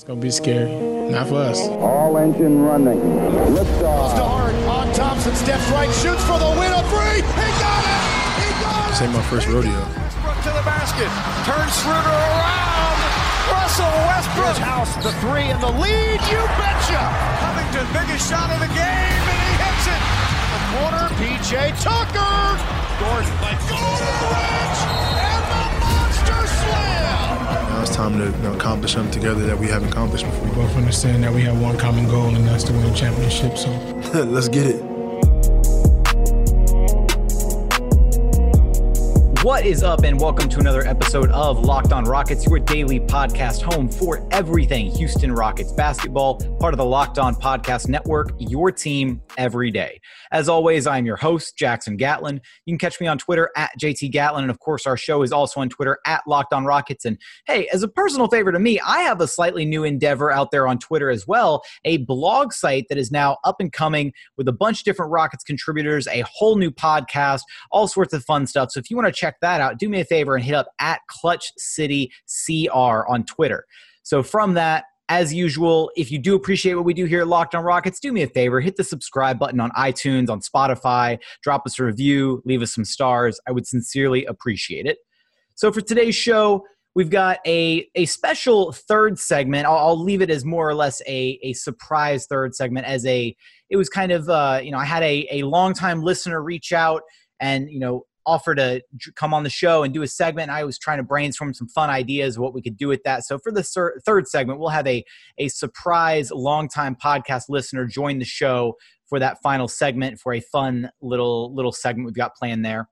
It's gonna be scary. Not for us. All engine running. Liftoff. to Hart on Thompson, steps right, shoots for the win, a three. He got it. He got This it. ain't my first rodeo. Westbrook to the basket. Turns Schroeder around. Russell Westbrook. House the three and the lead. You betcha. Covington, biggest shot of the game, and he hits it. The corner, PJ Tucker. Gordon, like Gordon Now it's time to you know, accomplish something together that we haven't accomplished before. We both understand that we have one common goal, and that's to win a championship. So Let's get it. What is up, and welcome to another episode of Locked On Rockets, your daily podcast home for everything Houston Rockets basketball, part of the Locked On Podcast Network, your team every day. As always, I'm your host, Jackson Gatlin. You can catch me on Twitter at JT Gatlin, and of course, our show is also on Twitter at Locked On Rockets. And hey, as a personal favor to me, I have a slightly new endeavor out there on Twitter as well a blog site that is now up and coming with a bunch of different Rockets contributors, a whole new podcast, all sorts of fun stuff. So if you want to check that out, do me a favor and hit up at Clutch City CR on Twitter. So from that, as usual, if you do appreciate what we do here at Locked On Rockets, do me a favor, hit the subscribe button on iTunes, on Spotify, drop us a review, leave us some stars. I would sincerely appreciate it. So for today's show, we've got a, a special third segment. I'll, I'll leave it as more or less a, a surprise third segment as a, it was kind of, uh, you know, I had a, a longtime listener reach out and, you know, offer to come on the show and do a segment. I was trying to brainstorm some fun ideas what we could do with that. So for the thir- third segment, we'll have a, a surprise longtime podcast listener join the show for that final segment for a fun little little segment we've got planned there.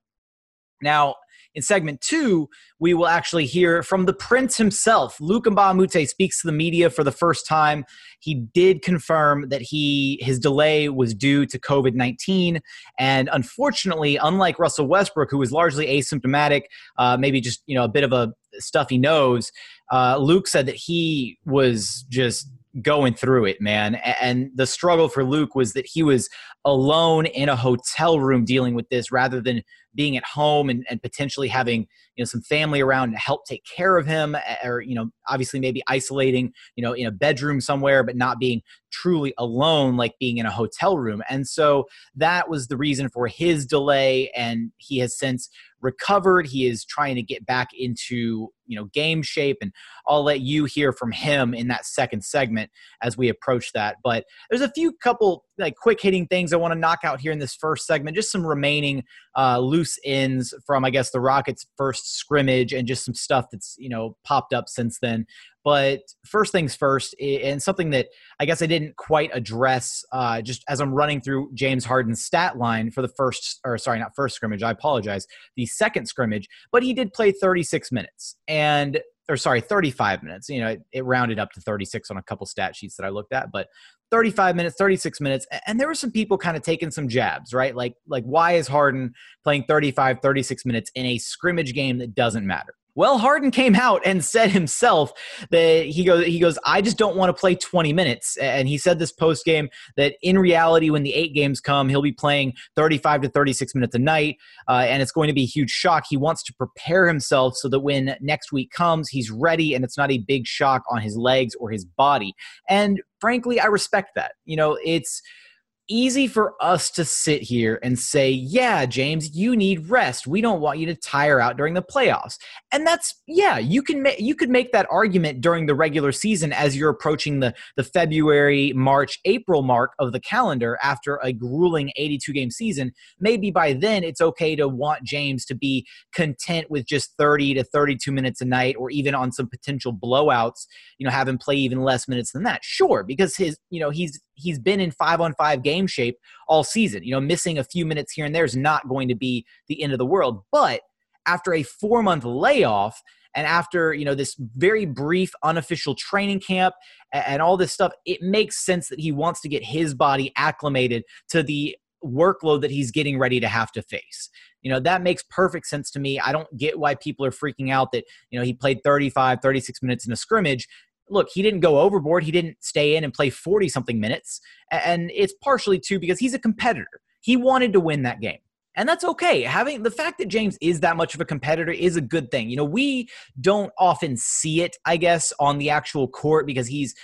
Now, in segment two, we will actually hear from the prince himself. Luke Mbah a Moute speaks to the media for the first time. He did confirm that he his delay was due to COVID nineteen, and unfortunately, unlike Russell Westbrook, who was largely asymptomatic, uh, maybe just you know a bit of a stuffy nose, uh, Luke said that he was just going through it, man. And the struggle for Luke was that he was alone in a hotel room dealing with this rather than being at home and, and potentially having you know some family around to help take care of him or you know obviously maybe isolating you know in a bedroom somewhere but not being truly alone like being in a hotel room. And so that was the reason for his delay and he has since recovered. He is trying to get back into you know game shape and i'll let you hear from him in that second segment as we approach that. But there's a few couple like quick hitting things i want to knock out here in this first segment just some remaining uh, loose ends from i guess the rockets first scrimmage and just some stuff that's you know popped up since then. But first things first and something that i guess i didn't quite address uh, just as i'm running through james harden's stat line for the first or sorry not first scrimmage i apologize the second scrimmage but he did play 36 minutes. And or sorry 35 minutes you know it, it rounded up to 36 on a couple stat sheets that i looked at but 35 minutes 36 minutes and there were some people kind of taking some jabs right? Like like why is harden playing 35 36 minutes in a scrimmage game that doesn't matter well, Harden came out and said himself that he goes he goes I just don't want to play 20 minutes and he said this post game that in reality when the 8 games come he'll be playing 35 to 36 minutes a night uh, and it's going to be a huge shock. He wants to prepare himself so that when next week comes he's ready and it's not a big shock on his legs or his body. And frankly, I respect that. You know, it's easy for us to sit here and say, yeah, James, you need rest. We don't want you to tire out during the playoffs. And that's yeah, you can ma- you could make that argument during the regular season as you're approaching the the February, March, April mark of the calendar after a grueling 82 game season. Maybe by then it's okay to want James to be content with just 30 to 32 minutes a night or even on some potential blowouts, you know, have him play even less minutes than that. Sure, because his, you know, he's he's been in 5 on 5 game shape all season. You know, missing a few minutes here and there is not going to be the end of the world, but after a 4 month layoff and after you know this very brief unofficial training camp and all this stuff it makes sense that he wants to get his body acclimated to the workload that he's getting ready to have to face. You know that makes perfect sense to me. I don't get why people are freaking out that you know he played 35 36 minutes in a scrimmage look he didn't go overboard he didn't stay in and play 40 something minutes and it's partially too because he's a competitor he wanted to win that game And that's okay. Having the fact that James is that much of a competitor is a good thing. You know, we don't often see it, I guess, on the actual court because he's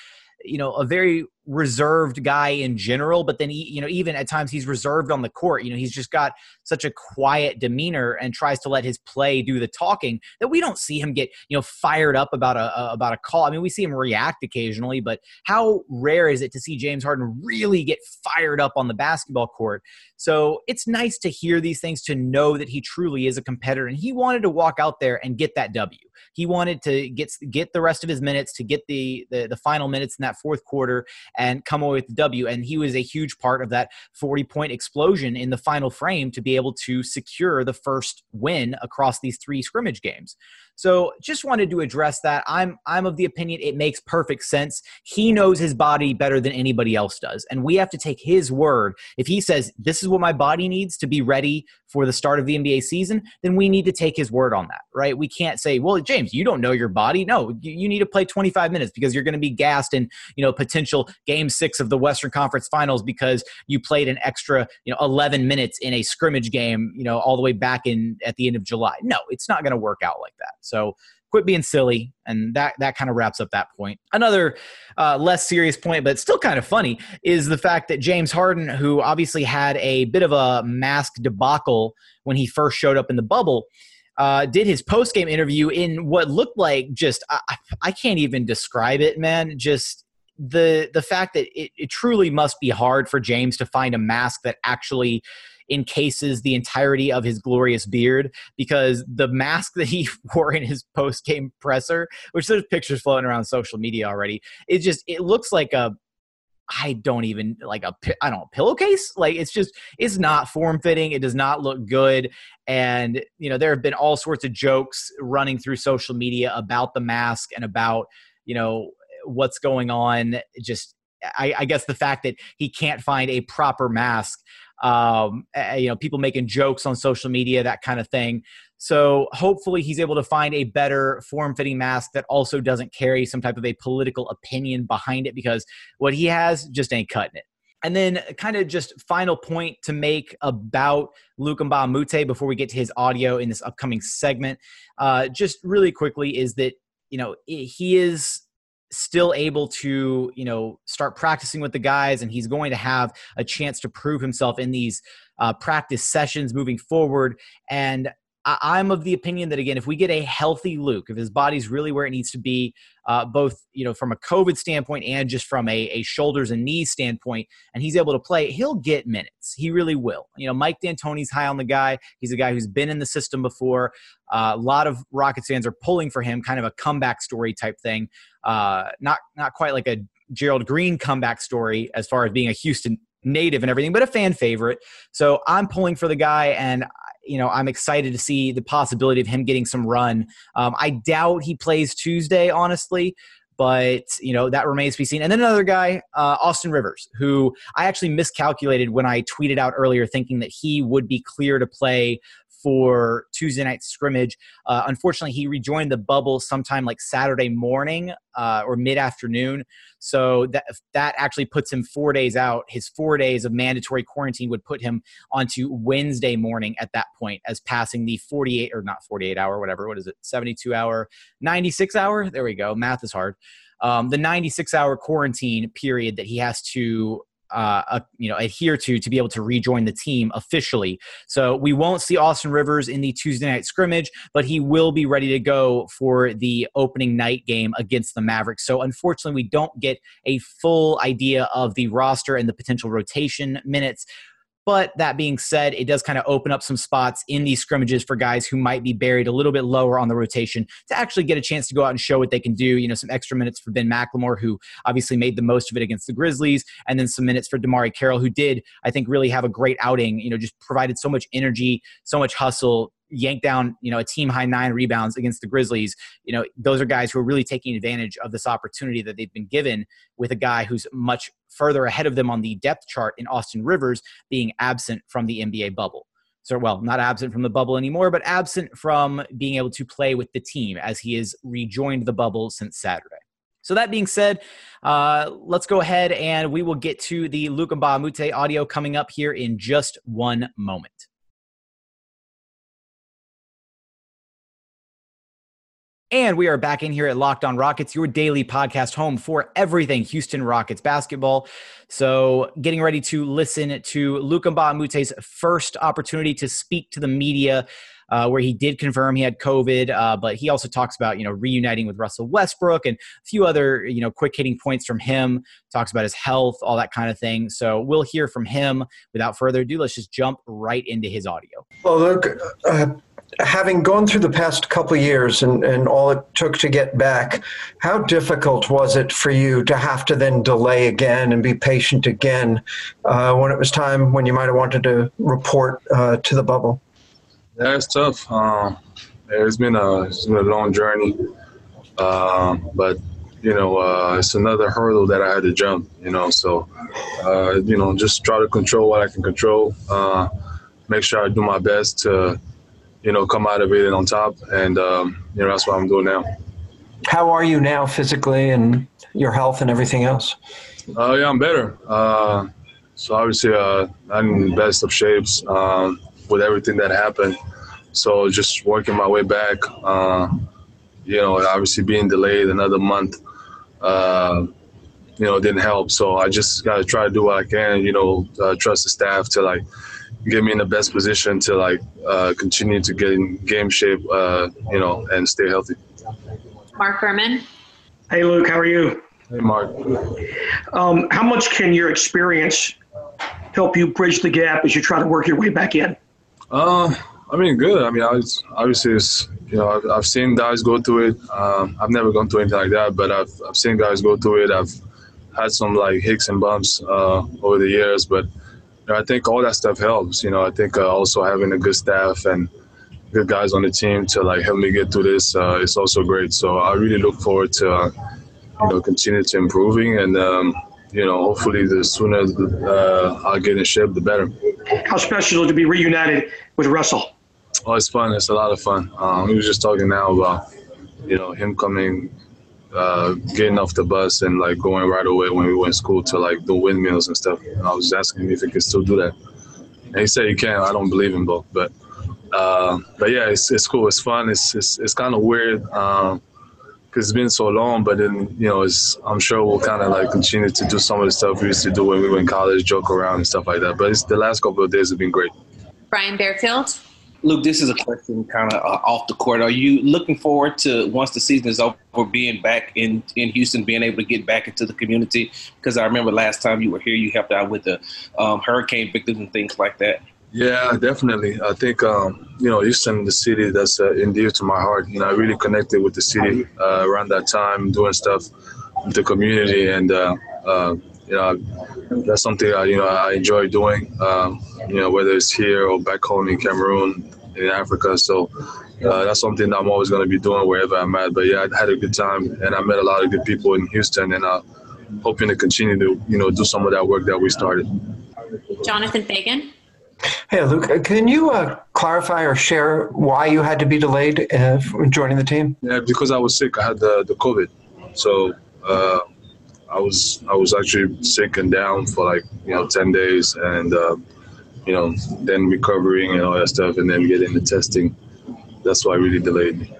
you know a very reserved guy in general but then he, you know even at times he's reserved on the court. You know he's just got such a quiet demeanor and tries to let his play do the talking that we don't see him get you know fired up about a, a about a call. I mean we see him react occasionally but how rare is it to see James Harden really get fired up on the basketball court? So it's nice to hear these things to know that he truly is a competitor and he wanted to walk out there and get that W. He wanted to get get the rest of his minutes to get the the, the final minutes in that fourth quarter and come away with the W. And he was a huge part of that 40 point explosion in the final frame to be able to secure the first win across these three scrimmage games. So just wanted to address that. I'm I'm of the opinion it makes perfect sense. He knows his body better than anybody else does. And we have to take his word. If he says this is what my body needs to be ready for the start of the NBA season, then we need to take his word on that, right? We can't say, "Well, James, you don't know your body." No, you need to play 25 minutes because you're going to be gassed in, you know, potential game 6 of the Western Conference Finals because you played an extra, you know, 11 minutes in a scrimmage game, you know, all the way back in at the end of July. No, it's not going to work out like that. So quit being silly and that that kind of wraps up that point. Another uh, less serious point but still kind of funny is the fact that james harden who obviously had a bit of a mask debacle when he first showed up in the bubble uh, did his post game interview in what looked like just I, I, can't even describe it man. Just the the fact that it, it truly must be hard for james to find a mask that actually encases the entirety of his glorious beard because the mask that he wore in his post game presser, which there's pictures floating around social media already, it just it looks like a I don't even like a I don't know pillowcase. Like it's just it's not form fitting. It does not look good. And you know there have been all sorts of jokes running through social media about the mask and about you know what's going on. Just I, I guess the fact that he can't find a proper mask um, you know, people making jokes on social media, that kind of thing. So hopefully he's able to find a better form-fitting mask that also doesn't carry some type of a political opinion behind it because what he has just ain't cutting it. And then, kind of just final point to make about Luc Mbah a before we get to his audio in this upcoming segment, uh, just really quickly, is that you know he is still able to you know start practicing with the guys and he's going to have a chance to prove himself in these uh, practice sessions moving forward. And I- am of the opinion that again if we get a healthy luke if his body's really where it needs to be uh, both you know from a covid standpoint and just from a, a shoulders and knees standpoint and he's able to play he'll get minutes. He really will. You know mike d'antoni's high on the guy. He's a guy who's been in the system before. Uh, a lot of rockets fans are pulling for him kind of a comeback story type thing. Uh, not not quite like a Gerald Green comeback story as far as being a Houston native and everything, but a fan favorite. So I'm pulling for the guy, and you know I'm excited to see the possibility of him getting some run. Um, I doubt he plays Tuesday, honestly. But you know that remains to be seen. And then another guy, uh, Austin Rivers, who I actually miscalculated when I tweeted out earlier, thinking that he would be clear to play for Tuesday night scrimmage. Uh, unfortunately, he rejoined the bubble sometime like Saturday morning uh, or mid afternoon. So that that actually puts him four days out. His four days of mandatory quarantine would put him onto Wednesday morning at that point, as passing the 48 or not 48 hour, whatever. What is it? 72 hour, 96 hour. There we go. Math is hard. Um, the 96 hour quarantine period that he has to uh, you know adhere to to be able to rejoin the team officially. So we won't see Austin Rivers in the Tuesday night scrimmage, but he will be ready to go for the opening night game against the Mavericks. So unfortunately, we don't get a full idea of the roster and the potential rotation minutes. But that being said, it does kind of open up some spots in these scrimmages for guys who might be buried a little bit lower on the rotation to actually get a chance to go out and show what they can do. You know, some extra minutes for Ben McLemore, who obviously made the most of it against the Grizzlies, and then some minutes for DeMarre Carroll, who did, I think, really have a great outing. You know, just provided so much energy, so much hustle, yank down, you know, a team high nine rebounds against the Grizzlies. You know, those are guys who are really taking advantage of this opportunity that they've been given with a guy who's much further ahead of them on the depth chart in Austin Rivers being absent from the NBA bubble. So, well, not absent from the bubble anymore, but absent from being able to play with the team as he has rejoined the bubble since Saturday. So that being said, uh, let's go ahead and we will get to the Luc Mbah a Moute audio coming up here in just one moment. And we are back in here at Locked On Rockets, your daily podcast home for everything Houston Rockets basketball. So, getting ready to listen to Luc Mbah first opportunity to speak to the media uh, where he did confirm he had COVID, uh, but he also talks about you know reuniting with Russell Westbrook and a few other you know quick hitting points from him. Talks about his health, all that kind of thing. So we'll hear from him. Without further ado, let's just jump right into his audio. Well, look. Uh, having gone through the past couple years and, and all it took to get back, how difficult was it for you to have to then delay again and be patient again uh, when it was time when you might have wanted to report uh, to the bubble? Yeah, it's tough. Um, it's been a it's been a long journey, um, but you know uh, it's another hurdle that I had to jump. You know, so uh, you know just try to control what I can control. Uh, make sure I do my best to you know come out of it and on top, and um, you know that's what I'm doing now. How are you now physically and your health and everything else? Uh, yeah, I'm better. Uh, so obviously, uh, I'm in the best of shapes. Um, with everything that happened. So just working my way back. Uh, you know, obviously being delayed another month, uh, you know, didn't help. So I just got to try to do what I can. You know, uh, trust the staff to like get me in the best position to like uh, continue to get in game shape. Uh, you know, and stay healthy. Mark Berman. Hey, Luke. How are you? Hey, Mark. Um, how much can your experience help you bridge the gap as you try to work your way back in? Uh, I mean, good. I mean, I was, obviously, it's, you know, I've, I've seen guys go through it. Um, I've never gone through anything like that, but I've, I've seen guys go through it. I've had some like hicks and bumps uh, over the years, but you know, I think all that stuff helps. You know, I think uh, also having a good staff and good guys on the team to like help me get through this uh, is also great. So I really look forward to, uh, you know, continue to improving and. Um, you know, hopefully the sooner uh, I get in shape, the better. How special to be reunited with Russell? Oh, it's fun. It's a lot of fun. Um, we were just talking now about, you know, him coming, uh, getting off the bus and like going right away when we went to school to like do windmills and stuff. And I was asking him if he could still do that. And he said he can. I don't believe him, both, but uh, but yeah, it's it's cool. It's fun. It's it's, it's kind of weird. Um, because it's been so long. But then, you know, I'm sure we'll kind of like continue to do some of the stuff we used to do when we were in college, joke around and stuff like that. But it's, the last couple of days have been great. Brian Bearfield. Luc, this is a question kind of uh, off the court. Are you looking forward to once the season is over, being back in in Houston, being able to get back into the community? Because I remember last time you were here, you helped out with the um, hurricane victims and things like that. Yeah, definitely. I think um, you know Houston, the city that's uh, endear to my heart. You know, I really connected with the city uh, around that time, doing stuff with the community, and uh, uh you know that's something I you know I enjoy doing. Um, you know, whether it's here or back home in Cameroon, in Africa. So uh, that's something that I'm always going to be doing wherever I'm at. But yeah, I had a good time, and I met a lot of good people in Houston, and I'm hoping to continue to you know do some of that work that we started. Jonathan Feigen. Hey, Luc, uh, can you uh, clarify or share why you had to be delayed uh, joining the team? Yeah, because I was sick. I had the, the COVID. So uh, I was I was actually sick and down for like, you know, 10 days and, uh, you know, then recovering and all that stuff and then getting the testing. That's why I really delayed me.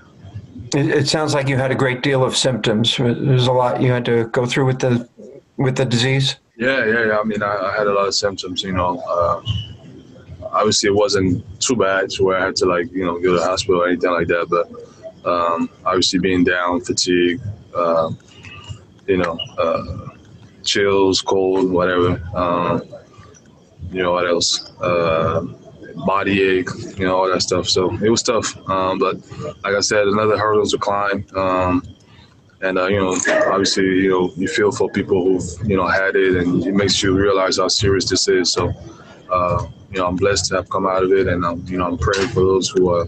It, it sounds like you had a great deal of symptoms. There's a lot you had to go through with the with the disease. Yeah, yeah, yeah. I mean, I, I had a lot of symptoms. You know, uh, obviously it wasn't too bad to where I had to like you know go to the hospital or anything like that. But um, obviously being down, fatigue, uh, you know, uh, chills, cold, whatever. Um, you know what else? Uh, body ache, you know all that stuff. So it was tough. Um, but like I said, another hurdle to climb. Um, and uh, you know, obviously, you know, you feel for people who've you know had it, and it makes you realize how serious this is. So, uh, you know, I'm blessed to have come out of it, and you know, I'm praying for those who are,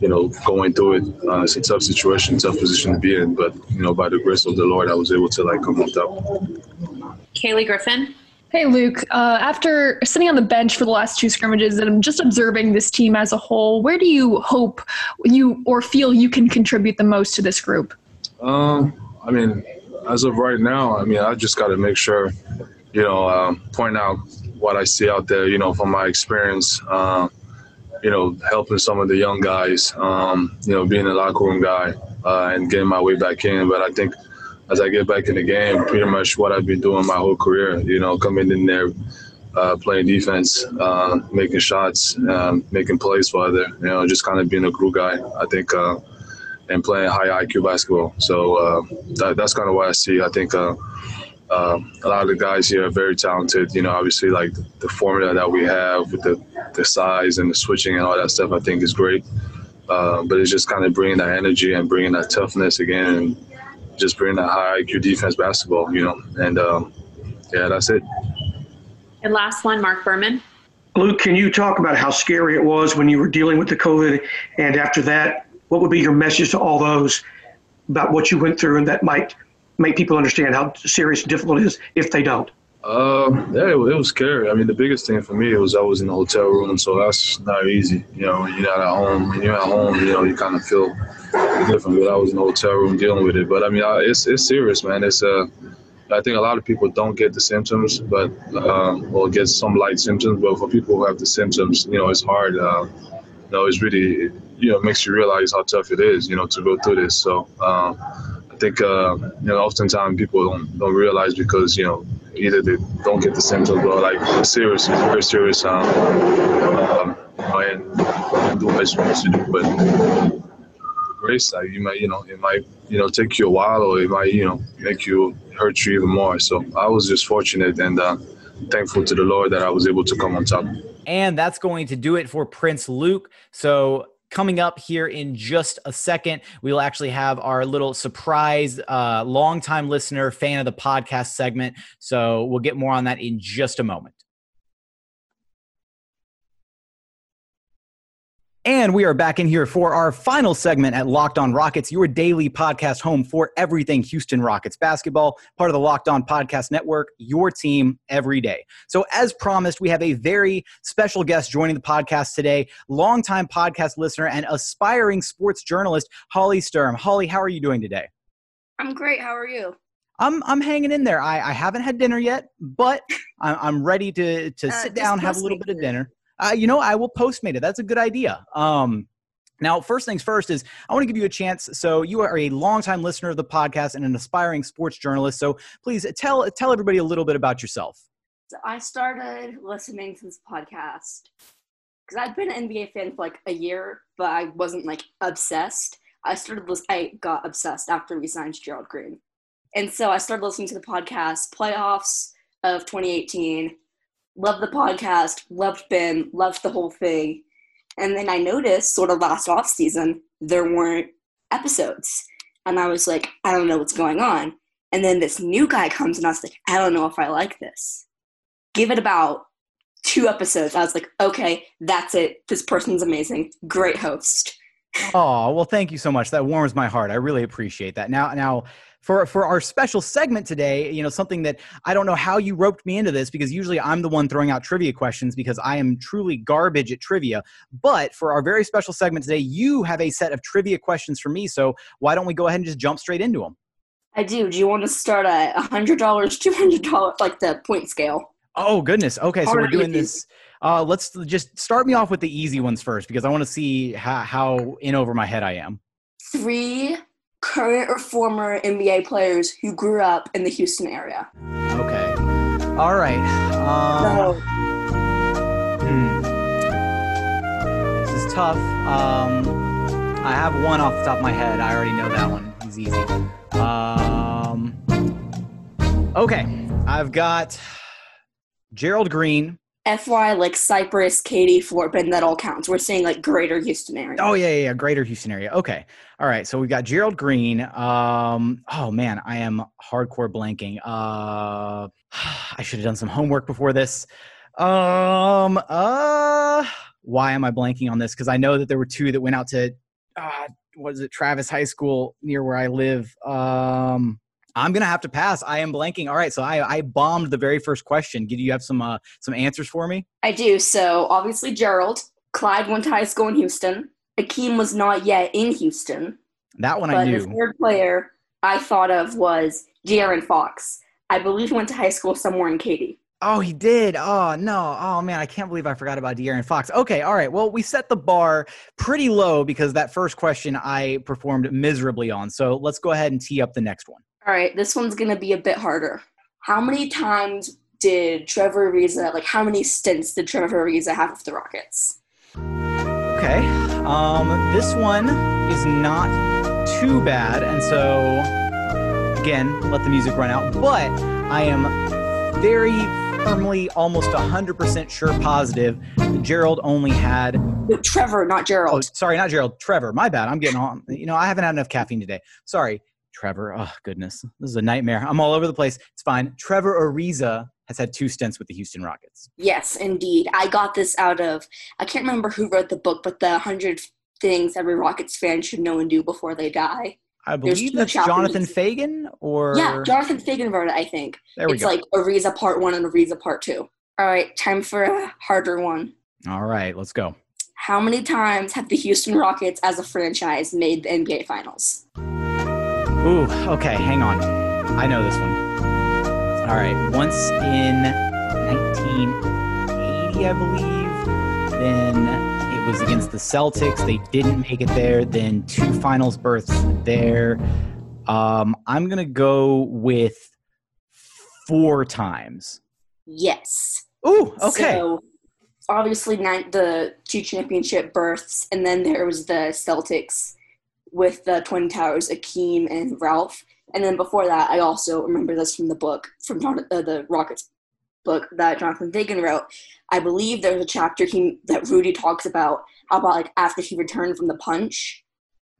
you know, going through it. Uh, it's a tough situation, tough position to be in, but you know, by the grace of the Lord, I was able to like come on top. Kaylee Griffin. Hey, Luke, Uh, after sitting on the bench for the last two scrimmages and I'm just observing this team as a whole, where do you hope you or feel you can contribute the most to this group? Um, I mean, as of right now, I mean, I just got to make sure, you know, um, point out what I see out there, you know, from my experience, uh, you know, helping some of the young guys, um, you know, being a locker room guy, uh, and getting my way back in. But I think as I get back in the game, pretty much what I've been doing my whole career, you know, coming in there, uh, playing defense, uh, making shots, um, making plays for other, you know, just kind of being a glue guy. I think, uh, and playing high IQ basketball. So uh, that, that's kind of what I see. I think uh, uh, a lot of the guys here are very talented. You know, obviously, like the formula that we have with the, the size and the switching and all that stuff, I think is great. but it's just kind of bringing that energy and bringing that toughness again and just bringing that high IQ defense basketball, you know. And um, yeah, that's it. And last one, Mark Berman. Luke, can you talk about how scary it was when you were dealing with the COVID? And after that, what would be your message to all those about what you went through and that might make people understand how serious and difficult it is if they don't? Uh, yeah, it, was scary. I mean, the biggest thing for me was I was in the hotel room, so that's not easy. You know, when you're not at home, when you're at home, you know, you kind of feel different. But I was in the hotel room dealing with it. But I mean, I, it's it's serious, man. It's uh, I think a lot of people don't get the symptoms, but um, or get some light symptoms. But for people who have the symptoms, you know, it's hard. Uh, you know, it's really, you know, makes you realize how tough it is, you know, to go through this. So um, think, uh, you know, oftentimes people don't don't realize because you know either they don't get the symptoms or like serious, very serious. Um, um, and do what you're supposed to do, but race like you might, you know, it might, you know, take you a while or it might, you know, make you hurt you even more. So I was just fortunate and uh, thankful to the Lord that I was able to come on top. And that's going to do it for Prince Luke. So coming up here in just a second, we'll actually have our little surprise, uh, longtime listener, fan of the podcast segment. So we'll get more on that in just a moment. And we are back in here for our final segment at Locked On Rockets, your daily podcast home for everything Houston Rockets basketball, part of the Locked On Podcast Network, your team every day. So, as promised, we have a very special guest joining the podcast today, longtime podcast listener and aspiring sports journalist, Holly Sturm. Holly, how are you doing today? I'm great. How are you? I'm I'm hanging in there. I, I haven't had dinner yet, but I'm, I'm ready to to uh, sit down, have a little bit of dinner uh, you know, I will postmate it. That's a good idea. Um, now, first things first is I want to give you a chance. So you are a longtime listener of the podcast and an aspiring sports journalist. So please tell tell everybody a little bit about yourself. So I started listening to this podcast because I'd been an NBA fan for like a year, but I wasn't like obsessed. I started I got obsessed after we signed Gerald Green, and so I started listening to the podcast playoffs of 2018 loved the podcast, loved Ben, loved the whole thing. And then I noticed sort of last off season there weren't episodes. And I was like, I don't know what's going on. And then this new guy comes and I was like, I don't know if I like this. Give it about two episodes. I was like, okay, that's it. This person's amazing. Great host. Oh, well, thank you so much. That warms my heart. I really appreciate that. Now, now, for for our special segment today, you know, something that I don't know how you roped me into this because usually I'm the one throwing out trivia questions because I am truly garbage at trivia. But for our very special segment today, you have a set of trivia questions for me. So why don't we go ahead and just jump straight into them? I do. Do you want to start at $100, $200, like the point scale? Oh, goodness. Okay, so we're doing this. Uh, let's just start me off with the easy ones first because I want to see how, how in over my head I am. Three current or former NBA players who grew up in the Houston area. Okay. All right. Um, no. Hmm. This is tough. Um, I have one off the top of my head. I already know that one. He's easy. Um, okay. I've got Gerald Green, FY like Cypress, Katy, Fort Bend, that all counts. We're saying like greater Houston area. Oh yeah, yeah, yeah, greater Houston area. Okay. All right. So we've got Gerald Green. Um, oh man, I am hardcore blanking. Uh I should have done some homework before this. Um uh why am I blanking on this? Because I know that there were two that went out to uh was it Travis High School near where I live. Um I'm gonna have to pass. I am blanking. All right, so I, I bombed the very first question. Do you have some uh, some answers for me? I do. So obviously Gerald, Clyde went to high school in Houston. Akeem was not yet in Houston. That one I knew. The third player I thought of was De'Aaron Fox. I believe he went to high school somewhere in Katy. Oh, he did. Oh no. Oh man, I can't believe I forgot about De'Aaron Fox. Okay, all right. Well, we set the bar pretty low because that first question I performed miserably on. So let's go ahead and tee up the next one. All right, this one's gonna be a bit harder. How many times did Trevor Ariza, like how many stints did Trevor Ariza have with the Rockets? Okay. Um, this one is not too bad, and so again, let the music run out. But I am very firmly, almost 100% sure positive that Gerald only had. No, Trevor, not Gerald. Oh, sorry, not Gerald. Trevor. My bad. I'm getting on. You know, I haven't had enough caffeine today. Sorry, Trevor. Oh, goodness. This is a nightmare. I'm all over the place. It's fine. Trevor Ariza has had two stints with the Houston Rockets. Yes, indeed. I got this out of, I can't remember who wrote the book, but the 100 things every Rockets fan should know and do before they die. I believe that's Jonathan Feigen or yeah, Jonathan Feigen wrote it. I think there we it's go. like Ariza Part One and Ariza Part Two. All right, time for a harder one. All right, let's go. How many times have the Houston Rockets as a franchise made the NBA Finals? Ooh, okay, hang on. I know this one. All right, once in 1980, I believe. Then it was against the Celtics. They didn't make it there. Then two finals berths there. Um, I'm gonna go with four times. Yes. Ooh, okay. So obviously, nine, the two championship berths, and then there was the Celtics with the Twin Towers, Akeem and Ralph. And then before that, I also remember this from the book, from Jon- uh, the Rockets book that Jonathan Feigen wrote. I believe there's a chapter he, that Rudy talks about how about like after he returned from the punch,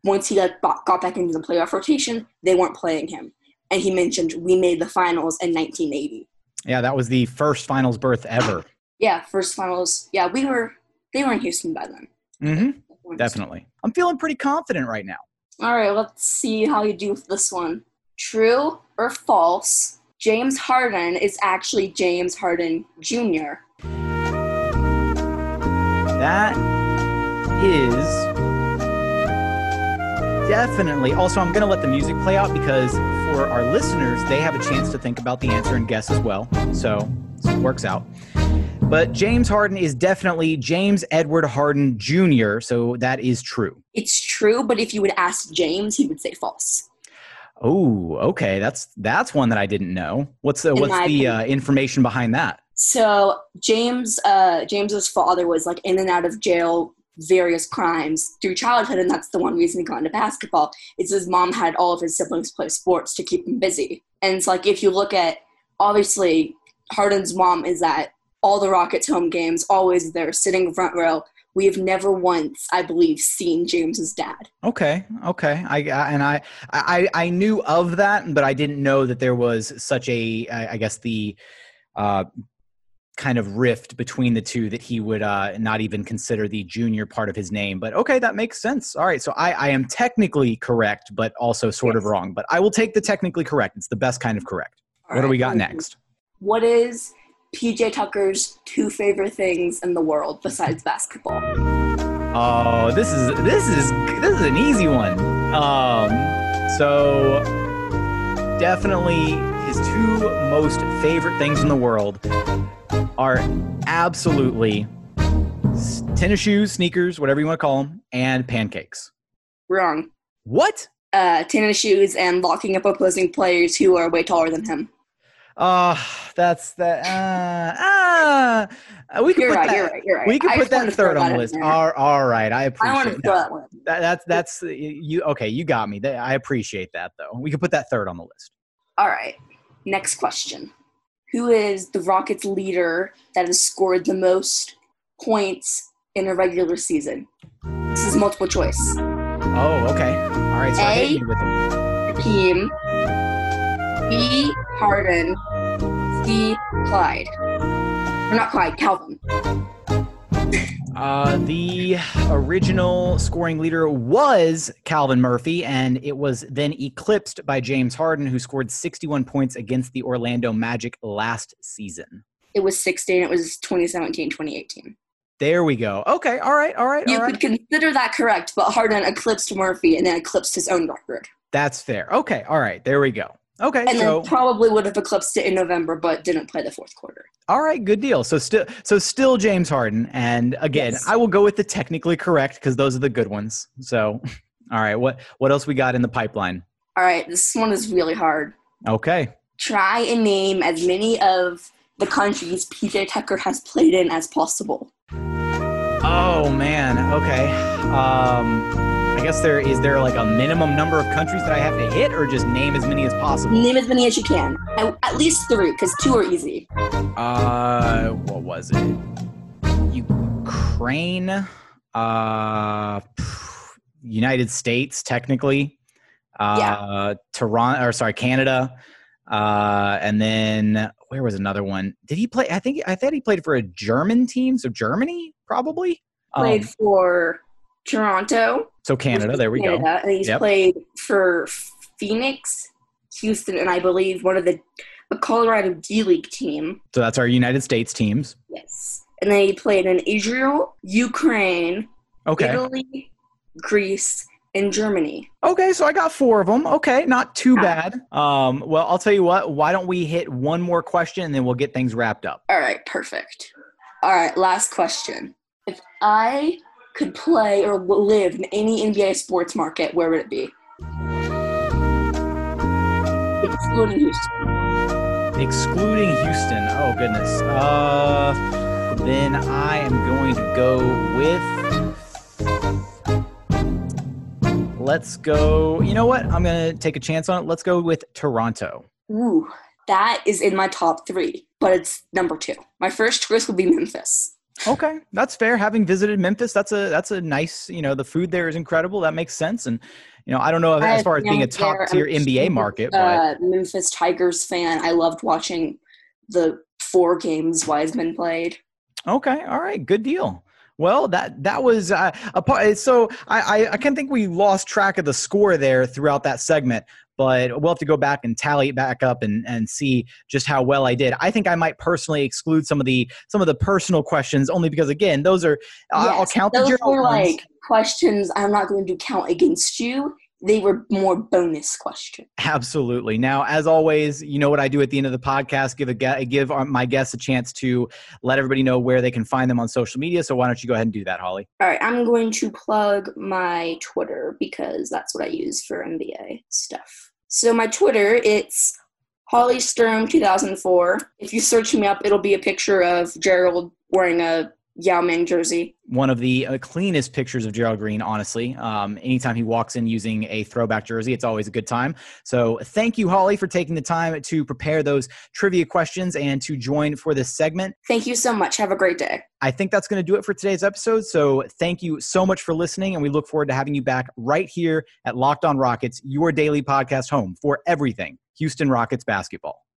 once he like got got back into the playoff rotation, they weren't playing him, and he mentioned we made the finals in 1980. Yeah, that was the first finals berth ever. Yeah, first finals. Yeah, we were they were in Houston by then. Mm-hmm. Definitely. I'm feeling pretty confident right now. All right, let's see how you do with this one. True or false? James Harden is actually James Harden Jr. That is definitely. Also, I'm going to let the music play out because for our listeners, they have a chance to think about the answer and guess as well. So, so it works out. But James Harden is definitely James Edward Harden Jr., so that is true. It's true, but if you would ask James, he would say false. Oh, okay. That's that's one that I didn't know. What's the In what's the uh, information behind that? So James, uh, James's father was like in and out of jail, various crimes through childhood, and that's the one reason he got into basketball. Is his mom had all of his siblings play sports to keep him busy, and it's like if you look at obviously Harden's mom is at all the Rockets home games, always there, sitting front row. We have never once, I believe, seen James's dad. Okay, okay. I, I and I, I I knew of that, but I didn't know that there was such a I I guess the uh, kind of rift between the two that he would uh, not even consider the junior part of his name. But okay, that makes sense. All right, so I, I am technically correct, but also sort of wrong. But I will take the technically correct. It's the best kind of correct. what do we got next? What is PJ Tucker's two favorite things in the world besides basketball? Oh, this is this is this is an easy one. Um, so definitely his two most favorite things in the world are absolutely tennis shoes, sneakers, whatever you want to call them, and pancakes. Wrong. What? Uh, tennis shoes and locking up opposing players who are way taller than him. Uh, that's that. Uh, uh, we could You're put right, that. you're right, you're right. We I put that third on the list. All, all right, I I appreciate wanted to it. throw that one. That, that's that's you. Okay, you got me. I appreciate that though. We could put that third on the list. All right. Next question. Who is the Rockets leader that has scored the most points in a regular season? This is multiple choice. Oh, okay. All right. So A. hit me with them. Hakeem. B. Harden. C. Clyde. Or not Clyde, Calvin. Uh, the original scoring leader was Calvin Murphy, and it was then eclipsed by James Harden, who scored 61 points against the Orlando Magic last season. It was 16. It was 2017, 2018. There we go. Okay. All right. All right. You all right. could consider that correct, but Harden eclipsed Murphy and then eclipsed his own record. That's fair. Okay. All right. There we go. Okay, and so then probably would have eclipsed it in November, but didn't play the fourth quarter. all right, good deal. So still, so still James Harden, and again, Yes. I will go with the technically correct because those are the good ones. So, all right, what what else we got in the pipeline? All right, this one is really hard. Okay, Try and name as many of the countries PJ Tucker has played in as possible. Oh man. Okay. Um, I guess there is there like a minimum number of countries that I have to hit, or just name as many as possible. Name as many as you can. At, at least three, because two are easy. Uh, what was it? Ukraine. Uh, United States, technically. Uh, Toronto, or sorry, Canada. Uh, and then where was another one? Did he play? I think I thought he played for a German team, so Germany probably. Played Um, for Toronto. So Canada, there we Canada, go. And he's Yep. played for Phoenix, Houston, and I believe one of the a Colorado D League team. So that's our United States teams. Yes. And then he played in Israel, Ukraine, Okay. Italy, Greece, and Germany. Okay, so I got four of them. Okay, not too bad. Um, well, I'll tell you what. Why don't we hit one more question and then we'll get things wrapped up. All right, perfect. All right, last question. If I could play or live in any NBA sports market, where would it be? Excluding Houston. Excluding Houston. Oh goodness. Uh, then I am going to go with. Let's go. You know what? I'm gonna take a chance on it. Let's go with Toronto. Ooh, that is in my top three, but it's number two. My first choice would be Memphis. Okay, that's fair. Having visited Memphis, that's a that's a nice. You know, the food there is incredible. That makes sense. And you know, I don't know if, as far as being a top tier NBA market, but uh, Memphis Tigers fan. I loved watching the four games Wiseman played. Okay, all right, good deal. Well, that that was uh, a part. So I, I I can think we lost track of the score there throughout that segment, but we'll have to go back and tally it back up and and see just how well I did. I think I might personally exclude some of the some of the personal questions only because again, those are I- I'll Yes, count the those general were ones. like questions I'm not going to count against you. They were more bonus questions. Absolutely. Now, as always, you know what I do at the end of the podcast: give a give our, my guests a chance to let everybody know where they can find them on social media. So why don't you go ahead and do that, Holly? All right, I'm going to plug my Twitter because that's what I use for NBA stuff. So my Twitter, it's Holly Sturm 2004. If you search me up, it'll be a picture of Gerald wearing a Yao Ming jersey. one of the uh, cleanest pictures of Gerald Green, honestly. Um, anytime he walks in using a throwback jersey, it's always a good time. So thank you, Holly, for taking the time to prepare those trivia questions and to join for this segment. Thank you so much. Have a great day. I think that's going to do it for today's episode. So thank you so much for listening, and we look forward to having you back right here at Locked On Rockets, your daily podcast home for everything Houston Rockets basketball.